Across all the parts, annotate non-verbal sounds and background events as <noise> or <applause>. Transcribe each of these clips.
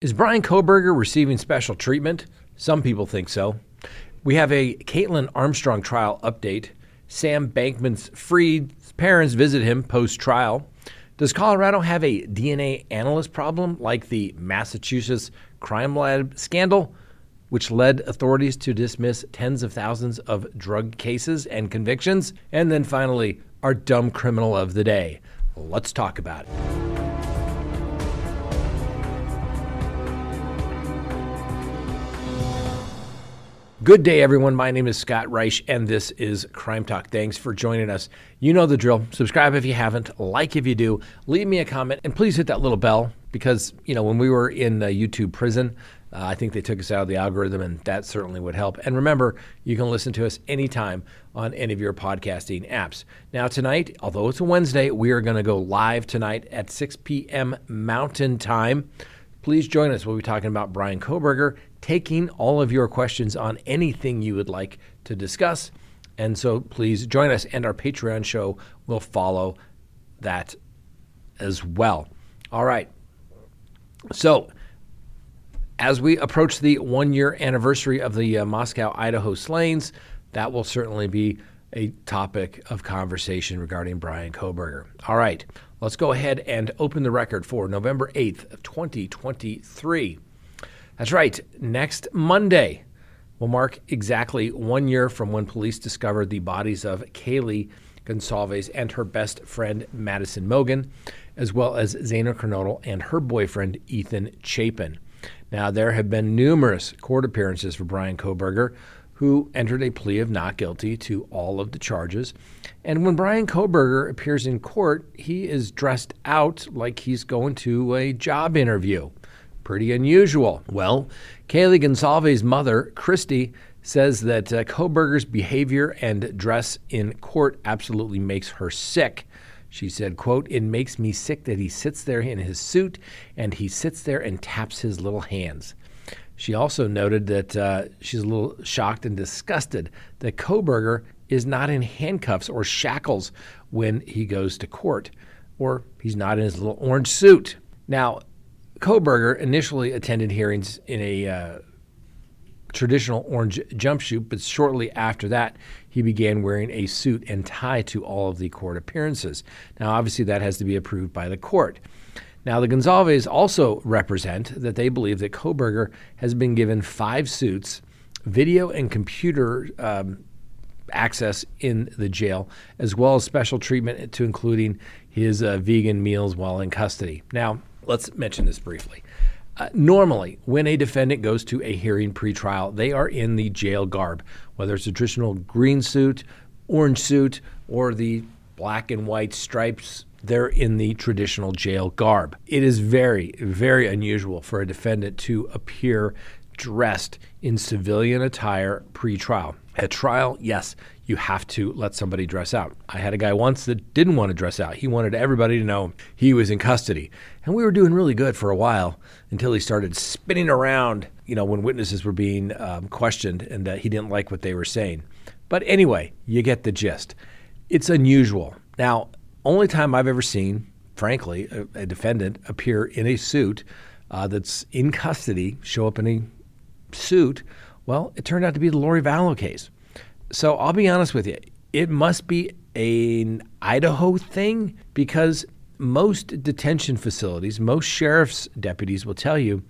Is Bryan Kohberger receiving special treatment? Some people think so. We have a Kaitlin Armstrong trial update. Sam Bankman Fried's parents visit him post trial. Does Colorado have a DNA analyst problem like the Massachusetts crime lab scandal, which led authorities to dismiss tens of thousands of drug cases and convictions? And then finally, our dumb criminal of the day. Let's talk about it. Good day, everyone. My name is Scott Reich, and this is Crime Talk. Thanks for joining us. You know the drill. Subscribe if you haven't, like if you do, leave me a comment, and please hit that little bell because, you know, when we were in uh, YouTube prison, uh, I think they took us out of the algorithm, and that certainly would help. And remember, you can listen to us anytime on any of your podcasting apps. Now, tonight, although it's a Wednesday, we are going to go live tonight at 6 p.m. Mountain Time. Please join us. We'll be talking about Bryan Kohberger taking all of your questions on anything you would like to discuss. And so please join us, and our Patreon show will follow that as well. All right. So, as we approach the one year anniversary of the uh, Moscow, Idaho slayings, that will certainly be a topic of conversation regarding Bryan Kohberger. All right, let's go ahead and open the record for November 8th of 2023. That's right. Next Monday will mark exactly one year from when police discovered the bodies of Kaylee Goncalves and her best friend Madison Mogen, as well as Xana Kernodle and her boyfriend Ethan Chapin. Now, there have been numerous court appearances for Bryan Kohberger, who entered a plea of not guilty to all of the charges. And when Bryan Kohberger appears in court, he is dressed out like he's going to a job interview. Pretty unusual. Well, Kaylee Goncalves' mother, Christy, says that uh, Kohberger's behavior and dress in court absolutely makes her sick. She said, quote, It makes me sick that he sits there in his suit and he sits there and taps his little hands. She also noted that uh, she's a little shocked and disgusted that Kohberger is not in handcuffs or shackles when he goes to court, or he's not in his little orange suit. Now, Kohberger initially attended hearings in a uh, traditional orange jumpsuit, but shortly after that, he began wearing a suit and tie to all of the court appearances. Now, obviously, that has to be approved by the court. Now, the Goncalves also represent that they believe that Kohberger has been given five suits, video and computer um, access in the jail, as well as special treatment to including his uh, vegan meals while in custody. Now, Let's mention this briefly. Uh, normally, when a defendant goes to a hearing pretrial, they are in the jail garb, whether it's a traditional green suit, orange suit, or the black and white stripes. They're in the traditional jail garb. It is very, very unusual for a defendant to appear dressed in civilian attire pre-trial. At trial, yes, you have to let somebody dress out. I had a guy once that didn't want to dress out. He wanted everybody to know he was in custody. And we were doing really good for a while until he started spinning around, you know, when witnesses were being um, questioned and that he didn't like what they were saying. But anyway, you get the gist. It's unusual. Now, only time I've ever seen, frankly, a, a defendant appear in a suit uh, that's in custody, show up in a suit, well, it turned out to be the Lori Vallow case. So I'll be honest with you, it must be an Idaho thing because most detention facilities, most sheriff's deputies will tell you,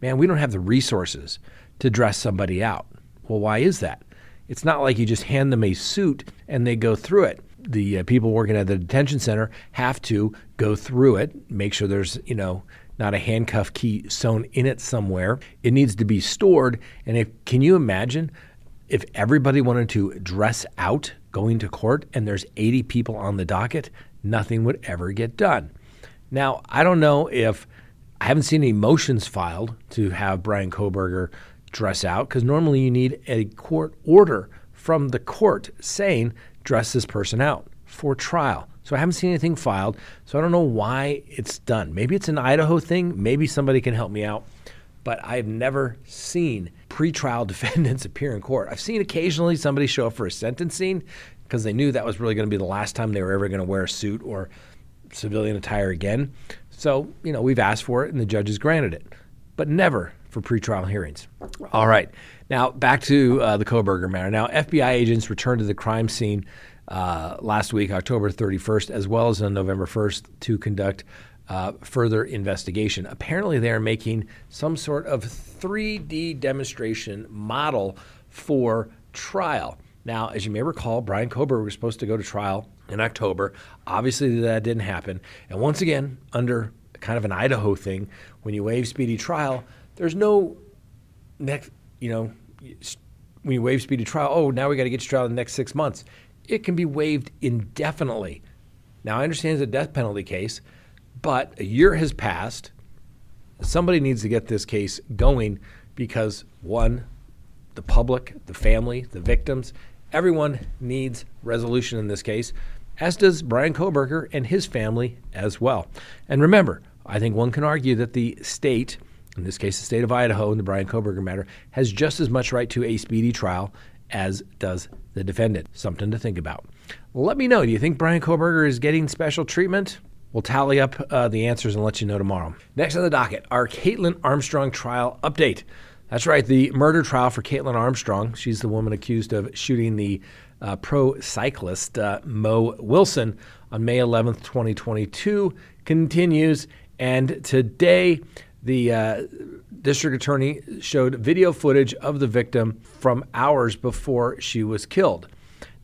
man, we don't have the resources to dress somebody out. Well, why is that? It's not like you just hand them a suit and they go through it. The uh, people working at the detention center have to go through it, make sure there's, you know, not a handcuff key sewn in it somewhere. It needs to be stored. And if can you imagine if everybody wanted to dress out going to court and there's 80 people on the docket, nothing would ever get done. Now, I don't know if I haven't seen any motions filed to have Bryan Kohberger dress out because normally you need a court order from the court saying dress this person out for trial. So I haven't seen anything filed. So I don't know why it's done. Maybe it's an Idaho thing. Maybe somebody can help me out. But I've never seen pretrial <laughs> defendants appear in court. I've seen occasionally somebody show up for a sentencing because they knew that was really going to be the last time they were ever going to wear a suit or civilian attire again. So, you know, we've asked for it and the judges granted it. but never for pretrial hearings. All right. Now, back to uh, the Kohberger matter. Now, FBI agents returned to the crime scene uh, last week, October 31st, as well as on November 1st, to conduct uh, further investigation. Apparently, they are making some sort of 3D demonstration model for trial. Now, as you may recall, Bryan Kohberger was supposed to go to trial in October. Obviously, that didn't happen. And once again, under kind of an Idaho thing, when you waive speedy trial, there's no next, you know, when you waive speedy trial, oh, now we got to get you trial in the next six months. It can be waived indefinitely. Now, I understand it's a death penalty case, but a year has passed. Somebody needs to get this case going because, one, the public, the family, the victims, everyone needs resolution in this case, as does Bryan Kohberger and his family as well. And remember, I think one can argue that the state, in this case the state of Idaho in the Bryan Kohberger matter, has just as much right to a speedy trial as does the defendant. Something to think about. Let me know. Do you think Bryan Kohberger is getting special treatment? We'll tally up uh, the answers and let you know tomorrow. Next on the docket, our Kaitlin Armstrong trial update. That's right, the murder trial for Kaitlin Armstrong. She's the woman accused of shooting the uh, pro cyclist uh, Mo Wilson on May 11th, 2022, continues. And today, the uh, district attorney showed video footage of the victim from hours before she was killed.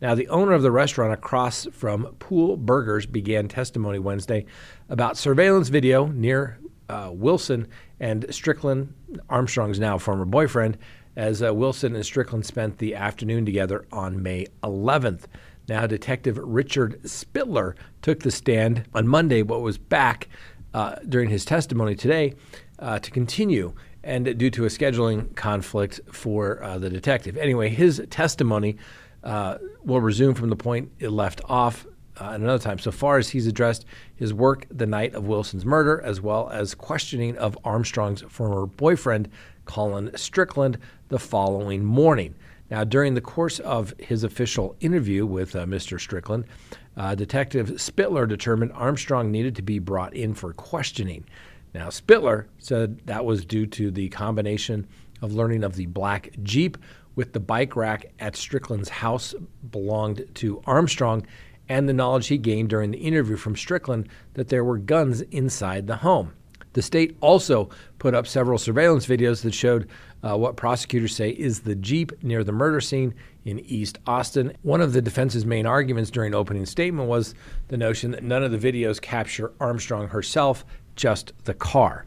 Now, the owner of the restaurant across from Pool Burgers began testimony Wednesday about surveillance video near uh, Wilson and Strickland, Armstrong's now former boyfriend, as uh, Wilson and Strickland spent the afternoon together on May 11th. Now, Detective Richard Spittler took the stand on Monday, but was back uh, during his testimony today uh, to continue, and due to a scheduling conflict for uh, the detective. Anyway, his testimony uh, will resume from the point it left off uh, another time. So far as he's addressed his work the night of Wilson's murder, as well as questioning of Armstrong's former boyfriend, Colin Strickland, the following morning. Now, during the course of his official interview with uh, Mr. Strickland, uh, Detective Spittler determined Armstrong needed to be brought in for questioning. Now, Spittler said that was due to the combination of learning of the black Jeep with the bike rack at Strickland's house belonged to Armstrong and the knowledge he gained during the interview from Strickland that there were guns inside the home. The state also put up several surveillance videos that showed uh, what prosecutors say is the Jeep near the murder scene in East Austin. One of the defense's main arguments during opening statement was the notion that none of the videos capture Armstrong herself, just the car.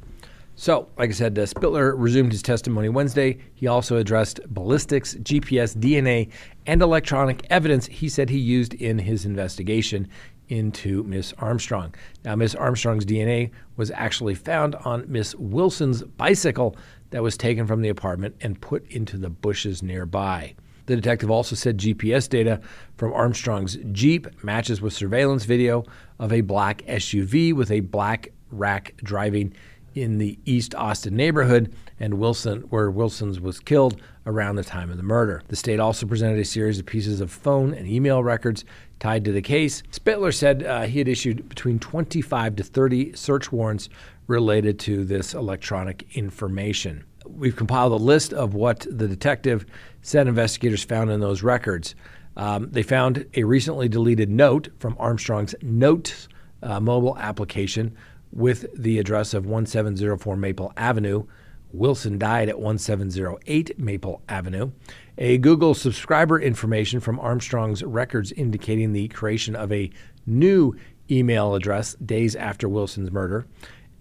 So, like I said, uh, Spittler resumed his testimony Wednesday. He also addressed ballistics, GPS, DNA, and electronic evidence he said he used in his investigation into Miss Armstrong. Now, Miss Armstrong's DNA was actually found on Miss Wilson's bicycle that was taken from the apartment and put into the bushes nearby. The detective also said GPS data from Armstrong's Jeep matches with surveillance video of a black SUV with a black rack driving in the East Austin neighborhood and Wilson, where Wilson's was killed around the time of the murder. The state also presented a series of pieces of phone and email records tied to the case. Spittler said uh, he had issued between 25 to 30 search warrants related to this electronic information. We've compiled a list of what the detective said investigators found in those records. Um, they found a recently deleted note from Armstrong's Notes uh, mobile application with the address of 1704 Maple Avenue. Wilson died at 1708 Maple Avenue. A Google subscriber information from Armstrong's records indicating the creation of a new email address days after Wilson's murder,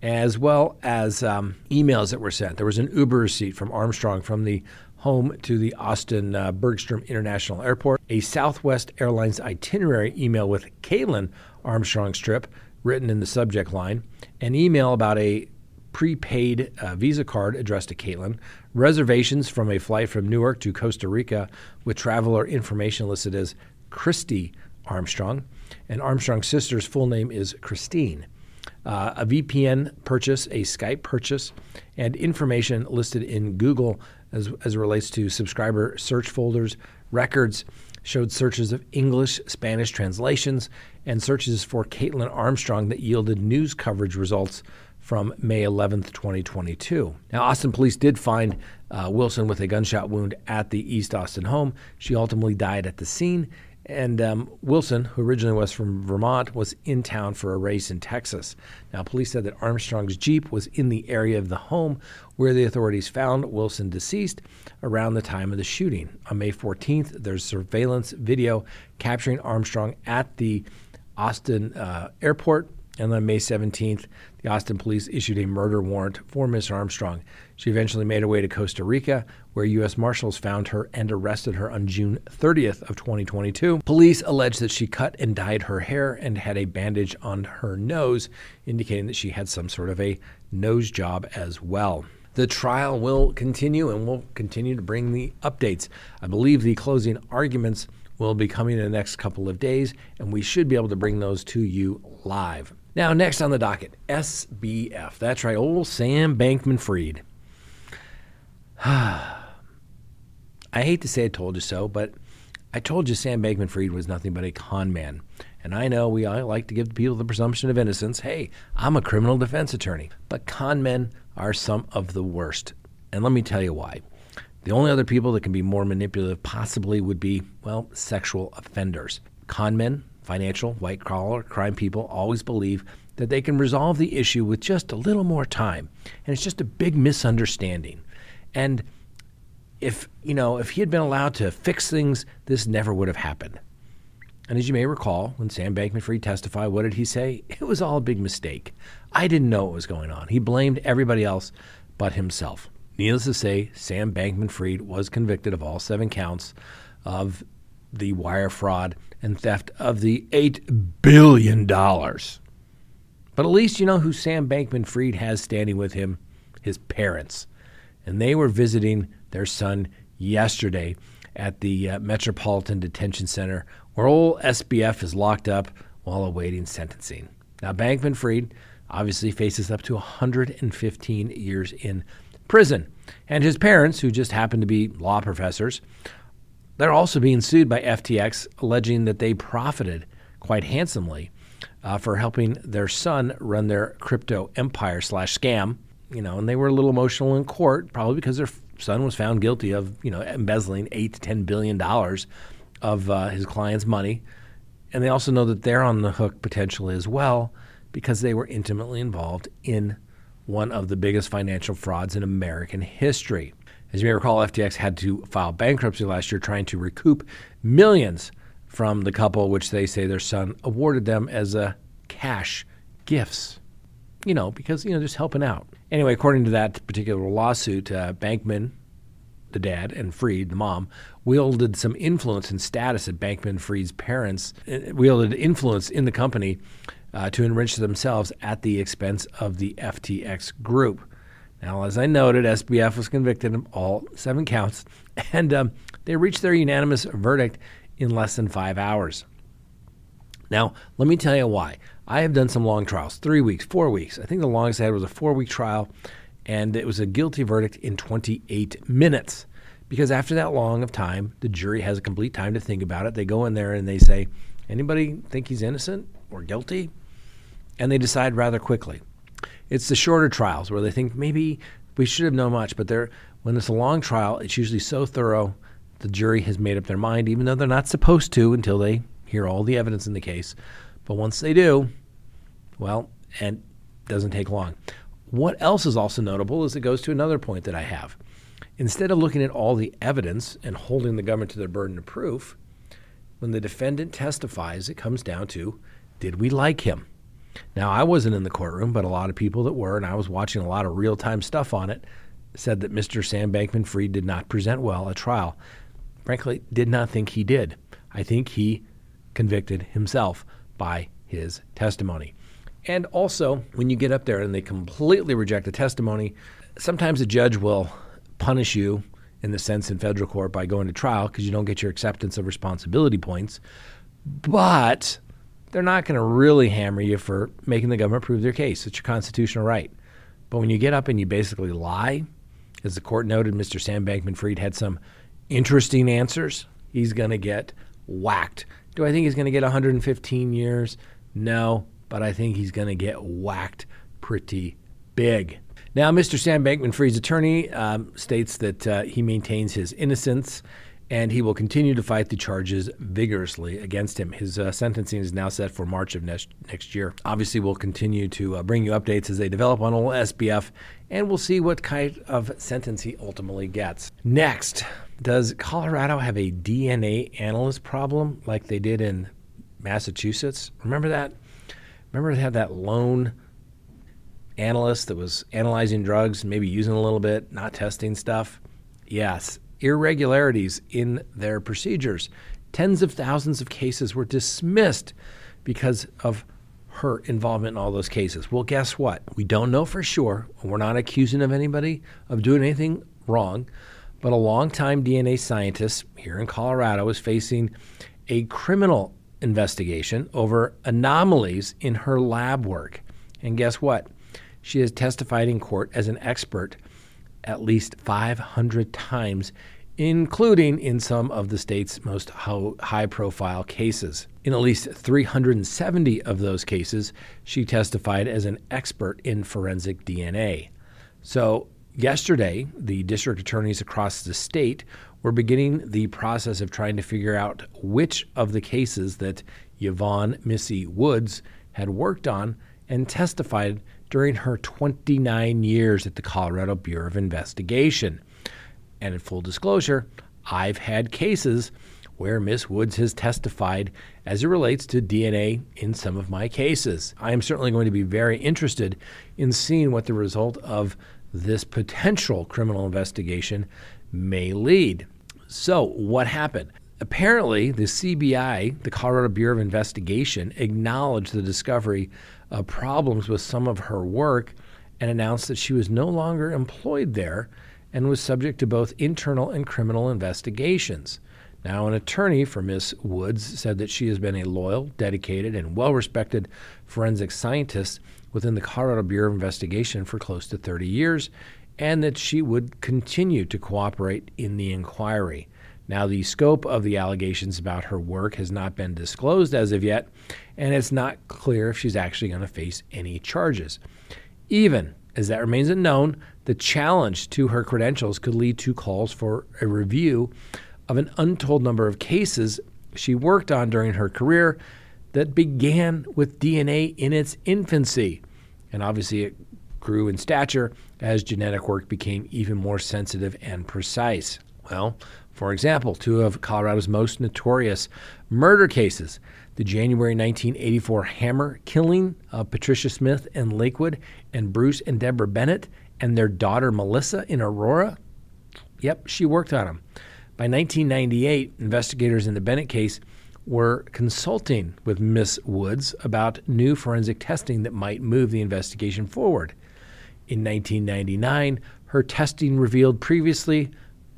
as well as um, emails that were sent. There was an Uber receipt from Armstrong from the home to the Austin uh, Bergstrom International Airport, a Southwest Airlines itinerary email with Kaitlin Armstrong's trip written in the subject line, an email about a prepaid uh, Visa card addressed to Kaitlin, reservations from a flight from Newark to Costa Rica with traveler information listed as Christy Armstrong, and Armstrong's sister's full name is Christine. Uh, a VPN purchase, a Skype purchase, and information listed in Google as, as it relates to subscriber search folders, records, showed searches of English, Spanish translations, and searches for Kaitlin Armstrong that yielded news coverage results from May 11th, 2022. Now, Austin police did find uh, Wilson with a gunshot wound at the East Austin home. She ultimately died at the scene. And um, Wilson, who originally was from Vermont, was in town for a race in Texas. Now, police said that Armstrong's Jeep was in the area of the home where the authorities found Wilson deceased around the time of the shooting. On May 14th, there's surveillance video capturing Armstrong at the Austin uh, airport and on May 17th, the Austin police issued a murder warrant for Miss Armstrong. She eventually made her way to Costa Rica, where U.S. Marshals found her and arrested her on June 30th of 2022. Police allege that she cut and dyed her hair and had a bandage on her nose, indicating that she had some sort of a nose job as well. The trial will continue and we'll continue to bring the updates. I believe the closing arguments will be coming in the next couple of days, and we should be able to bring those to you live. Now, next on the docket, SBF. That's right, old Sam Bankman Fried. <sighs> Ah. I hate to say I told you so, but I told you Sam Bankman Fried was nothing but a con man. And I know we all like to give people the presumption of innocence. Hey, I'm a criminal defense attorney. But con men are some of the worst. And let me tell you why. The only other people that can be more manipulative possibly would be, well, sexual offenders. Con men financial, white collar crime people always believe that they can resolve the issue with just a little more time. And it's just a big misunderstanding. And if, you know, if he had been allowed to fix things, this never would have happened. And as you may recall, when Sam Bankman Fried testified, what did he say? <laughs> It was all a big mistake. I didn't know what was going on. He blamed everybody else but himself. Needless to say, Sam Bankman Fried was convicted of all seven counts of the wire fraud and theft of the $8 billion. But at least you know who Sam Bankman Fried has standing with him his parents. And they were visiting their son yesterday at the uh, Metropolitan Detention Center, where old SBF is locked up while awaiting sentencing. Now, Bankman Fried obviously faces up to 115 years in prison. And his parents, who just happen to be law professors, they're also being sued by FTX, alleging that they profited quite handsomely uh, for helping their son run their crypto empire slash scam. You know, and they were a little emotional in court, probably because their son was found guilty of, you know, embezzling eight to ten billion dollars of uh, his client's money, and they also know that they're on the hook potentially as well because they were intimately involved in one of the biggest financial frauds in American history. As you may recall, FTX had to file bankruptcy last year trying to recoup millions from the couple, which they say their son awarded them as a cash gifts. You know, because, you know, just helping out. Anyway, according to that particular lawsuit, uh, Bankman, the dad, and Fried, the mom, wielded some influence and status at Bankman Fried's parents, uh, wielded influence in the company uh, to enrich themselves at the expense of the FTX group. Now, as I noted, SBF was convicted of all seven counts, <laughs> and um, they reached their unanimous verdict in less than five hours. Now, let me tell you why. I have done some long trials, three weeks, four weeks. I think the longest I had was a four week trial, and it was a guilty verdict in 28 minutes. Because after that long of time, the jury has a complete time to think about it. They go in there and they say, anybody think he's innocent or guilty? And they decide rather quickly. It's the shorter trials where they think maybe we should have known much, but they're, when it's a long trial, it's usually so thorough the jury has made up their mind, even though they're not supposed to until they hear all the evidence in the case. But once they do, well, and doesn't take long. What else is also notable is it goes to another point that I have. Instead of looking at all the evidence and holding the government to their burden of proof, when the defendant testifies, it comes down to did we like him? Now, I wasn't in the courtroom, but a lot of people that were, and I was watching a lot of real time stuff on it, said that Mr. Sam Bankman Fried did not present well at trial. Frankly, did not think he did. I think he convicted himself by his testimony. And also, when you get up there and they completely reject the testimony, sometimes a judge will punish you in the sense in federal court by going to trial because you don't get your acceptance of responsibility points. But they're not going to really hammer you for making the government prove their case. It's your constitutional right. But when you get up and you basically lie, as the court noted, Mr. Sam Bankman Fried had some interesting answers. He's going to get whacked. Do I think he's going to get 115 years? No, but I think he's going to get whacked pretty big. Now, Mr. Sam Bankman Fried's attorney um, states that uh, he maintains his innocence and he will continue to fight the charges vigorously against him. His uh, sentencing is now set for March of next, next year. Obviously, we'll continue to uh, bring you updates as they develop on old SBF, and we'll see what kind of sentence he ultimately gets. Next, does Colorado have a DNA analyst problem like they did in Massachusetts? Remember that? Remember they had that lone analyst that was analyzing drugs, maybe using a little bit, not testing stuff? Yes, irregularities in their procedures. Tens of thousands of cases were dismissed because of her involvement in all those cases. Well, guess what? We don't know for sure. We're not accusing of anybody of doing anything wrong, but a longtime DNA scientist here in Colorado is facing a criminal investigation over anomalies in her lab work. And guess what? She has testified in court as an expert at least 500 times, including in some of the state's most high profile cases. In at least 370 of those cases, she testified as an expert in forensic DNA. So, yesterday, the district attorneys across the state were beginning the process of trying to figure out which of the cases that Yvonne Missy Woods had worked on and testified during her 29 years at the Colorado Bureau of Investigation. And in full disclosure, I've had cases where Miss Woods has testified as it relates to DNA in some of my cases. I am certainly going to be very interested in seeing what the result of this potential criminal investigation may lead. So, what happened? Apparently, the CBI, the Colorado Bureau of Investigation, acknowledged the discovery of problems with some of her work and announced that she was no longer employed there and was subject to both internal and criminal investigations. Now, an attorney for Miss Woods said that she has been a loyal, dedicated, and well respected forensic scientist within the Colorado Bureau of Investigation for close to 30 years, and that she would continue to cooperate in the inquiry. Now, the scope of the allegations about her work has not been disclosed as of yet, and it's not clear if she's actually going to face any charges. Even as that remains unknown, the challenge to her credentials could lead to calls for a review of an untold number of cases she worked on during her career that began with DNA in its infancy. And obviously, it grew in stature as genetic work became even more sensitive and precise. Well, for example, two of Colorado's most notorious murder cases the January 1984 hammer killing of Patricia Smith in Lakewood and Bruce and Deborah Bennett and their daughter Melissa in Aurora. Yep, she worked on them. By 1998, investigators in the Bennett case were consulting with Miss Woods about new forensic testing that might move the investigation forward. In 1999, her testing revealed previously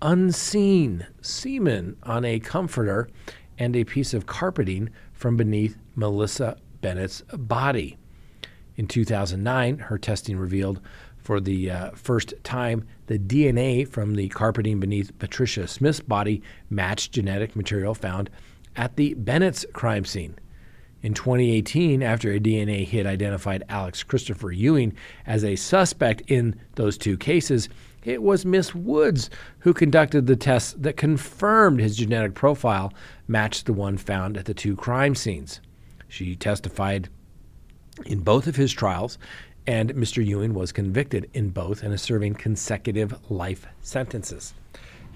unseen semen on a comforter and a piece of carpeting from beneath Melissa Bennett's body. In 2009, her testing revealed for the uh, first time the DNA from the carpeting beneath Patricia Smith's body matched genetic material found at the Bennett's crime scene. In 2018, after a DNA hit identified Alex Christopher Ewing as a suspect in those two cases, it was Miss Woods who conducted the tests that confirmed his genetic profile matched the one found at the two crime scenes. She testified in both of his trials, and Mr. Ewing was convicted in both and is serving consecutive life sentences.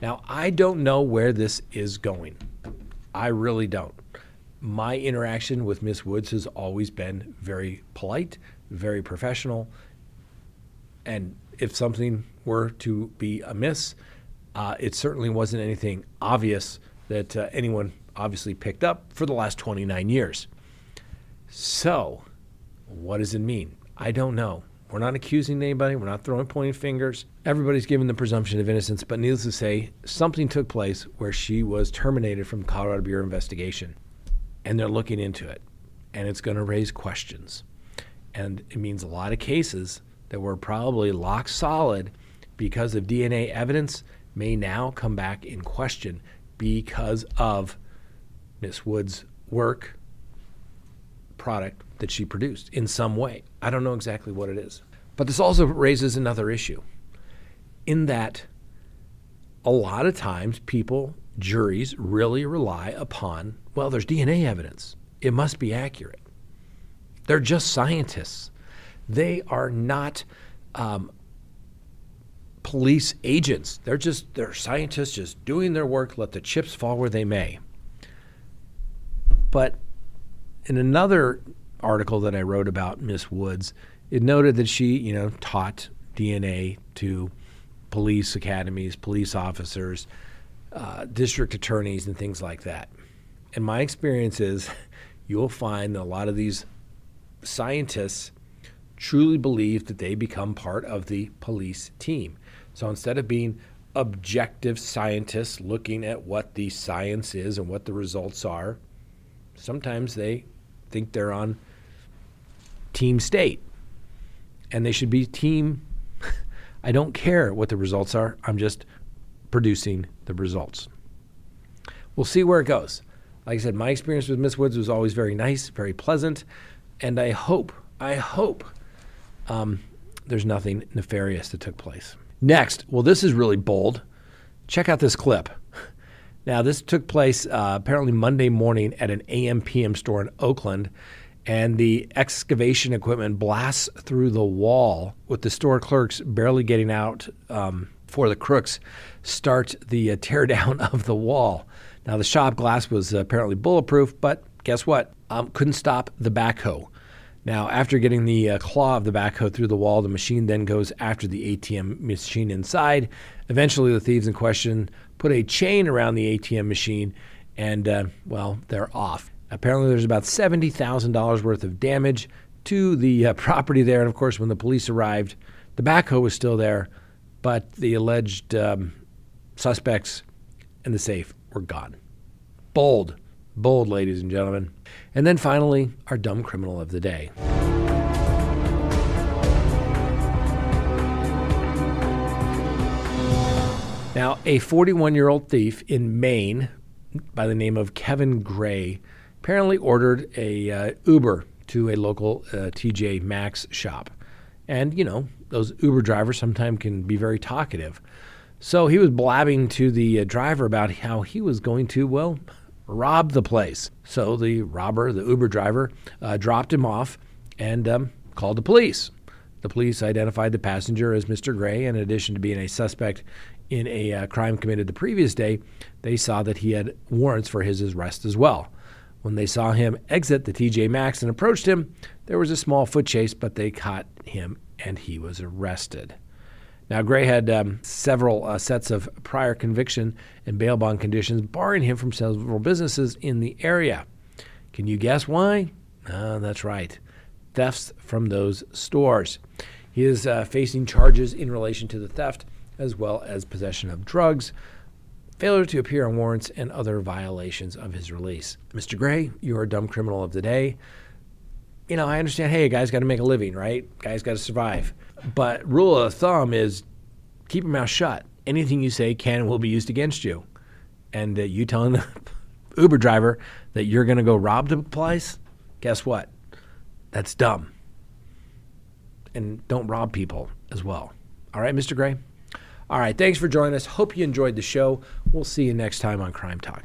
Now, I don't know where this is going. I really don't. My interaction with Miss Woods has always been very polite, very professional, and if something were to be amiss, uh, it certainly wasn't anything obvious that uh, anyone obviously picked up for the last 29 years. So, what does it mean? I don't know. We're not accusing anybody. We're not throwing pointing fingers. Everybody's given the presumption of innocence, but needless to say, something took place where she was terminated from Colorado Bureau Investigation, and they're looking into it, and it's going to raise questions. And it means a lot of cases that were probably lock solid because of DNA evidence may now come back in question because of Miss Wood's work product that she produced in some way. I don't know exactly what it is. But this also raises another issue in that a lot of times people, juries, really rely upon, well, there's DNA evidence. It must be accurate. They're just scientists. They are not um, police agents. They're just they're scientists just doing their work. Let the chips fall where they may. But in another article that I wrote about Miss Woods, it noted that she, you know, taught DNA to police academies, police officers, uh, district attorneys, and things like that. And my experience is <laughs> you'll find a lot of these scientists truly believe that they become part of the police team. So instead of being objective scientists looking at what the science is and what the results are, sometimes they think they're on team state. And they should be team. <laughs> I don't care what the results are, I'm just producing the results. We'll see where it goes. Like I said, my experience with Miss Woods was always very nice, very pleasant, and I hope, I hope um, there's nothing nefarious that took place. Next, well, this is really bold. Check out this clip. Now, this took place uh, apparently Monday morning at an AM PM store in Oakland, and the excavation equipment blasts through the wall with the store clerks barely getting out um, for the crooks start the uh, teardown <laughs> of the wall. Now, the shop glass was apparently bulletproof, but guess what? Um, couldn't stop the backhoe. Now, after getting the uh, claw of the backhoe through the wall, the machine then goes after the ATM machine inside. Eventually, the thieves in question put a chain around the ATM machine, and, uh, well, they're off. Apparently, there's about $70,000 worth of damage to the uh, <laughs> property there. And of course, when the police arrived, the backhoe was still there, but the alleged um, suspects and the safe were gone. Bold Bold, ladies and gentlemen. And then finally, our dumb criminal of the day. Now, a 41 year old thief in Maine by the name of Kevin Gray apparently ordered a uh, Uber to a local uh, TJ Maxx shop. And, you know, those Uber drivers sometimes can be very talkative. So he was blabbing to the uh, driver about how he was going to, well, rob the place. So the robber, the Uber driver, uh, dropped him off and um, called the police. The police identified the passenger as Mr. Gray, in addition to being a suspect in a uh, crime committed the previous day, they saw that he had warrants for his arrest as well. When they saw him exit the TJ Maxx and approached him, there was a small foot chase, but they caught him and he was arrested. Now, Gray had um, several uh, sets of prior conviction and bail bond conditions barring him from several businesses in the area. Can you guess why? Uh, that's right thefts from those stores. He is uh, facing charges in relation to the theft as well as possession of drugs, failure to appear on warrants, and other violations of his release. Mr. Gray, you're a dumb criminal of the day. You know, I understand, hey, a guy's got to make a living, right? Guy's got to survive. But rule of thumb is keep your mouth shut. Anything you say can and will be used against you. And uh, you telling the <laughs> Uber driver that you're going to go rob the place, guess what? That's dumb. And don't rob people as well. All right, Mr. Gray? All right, thanks for joining us. Hope you enjoyed the show. We'll see you next time on Crime Talk.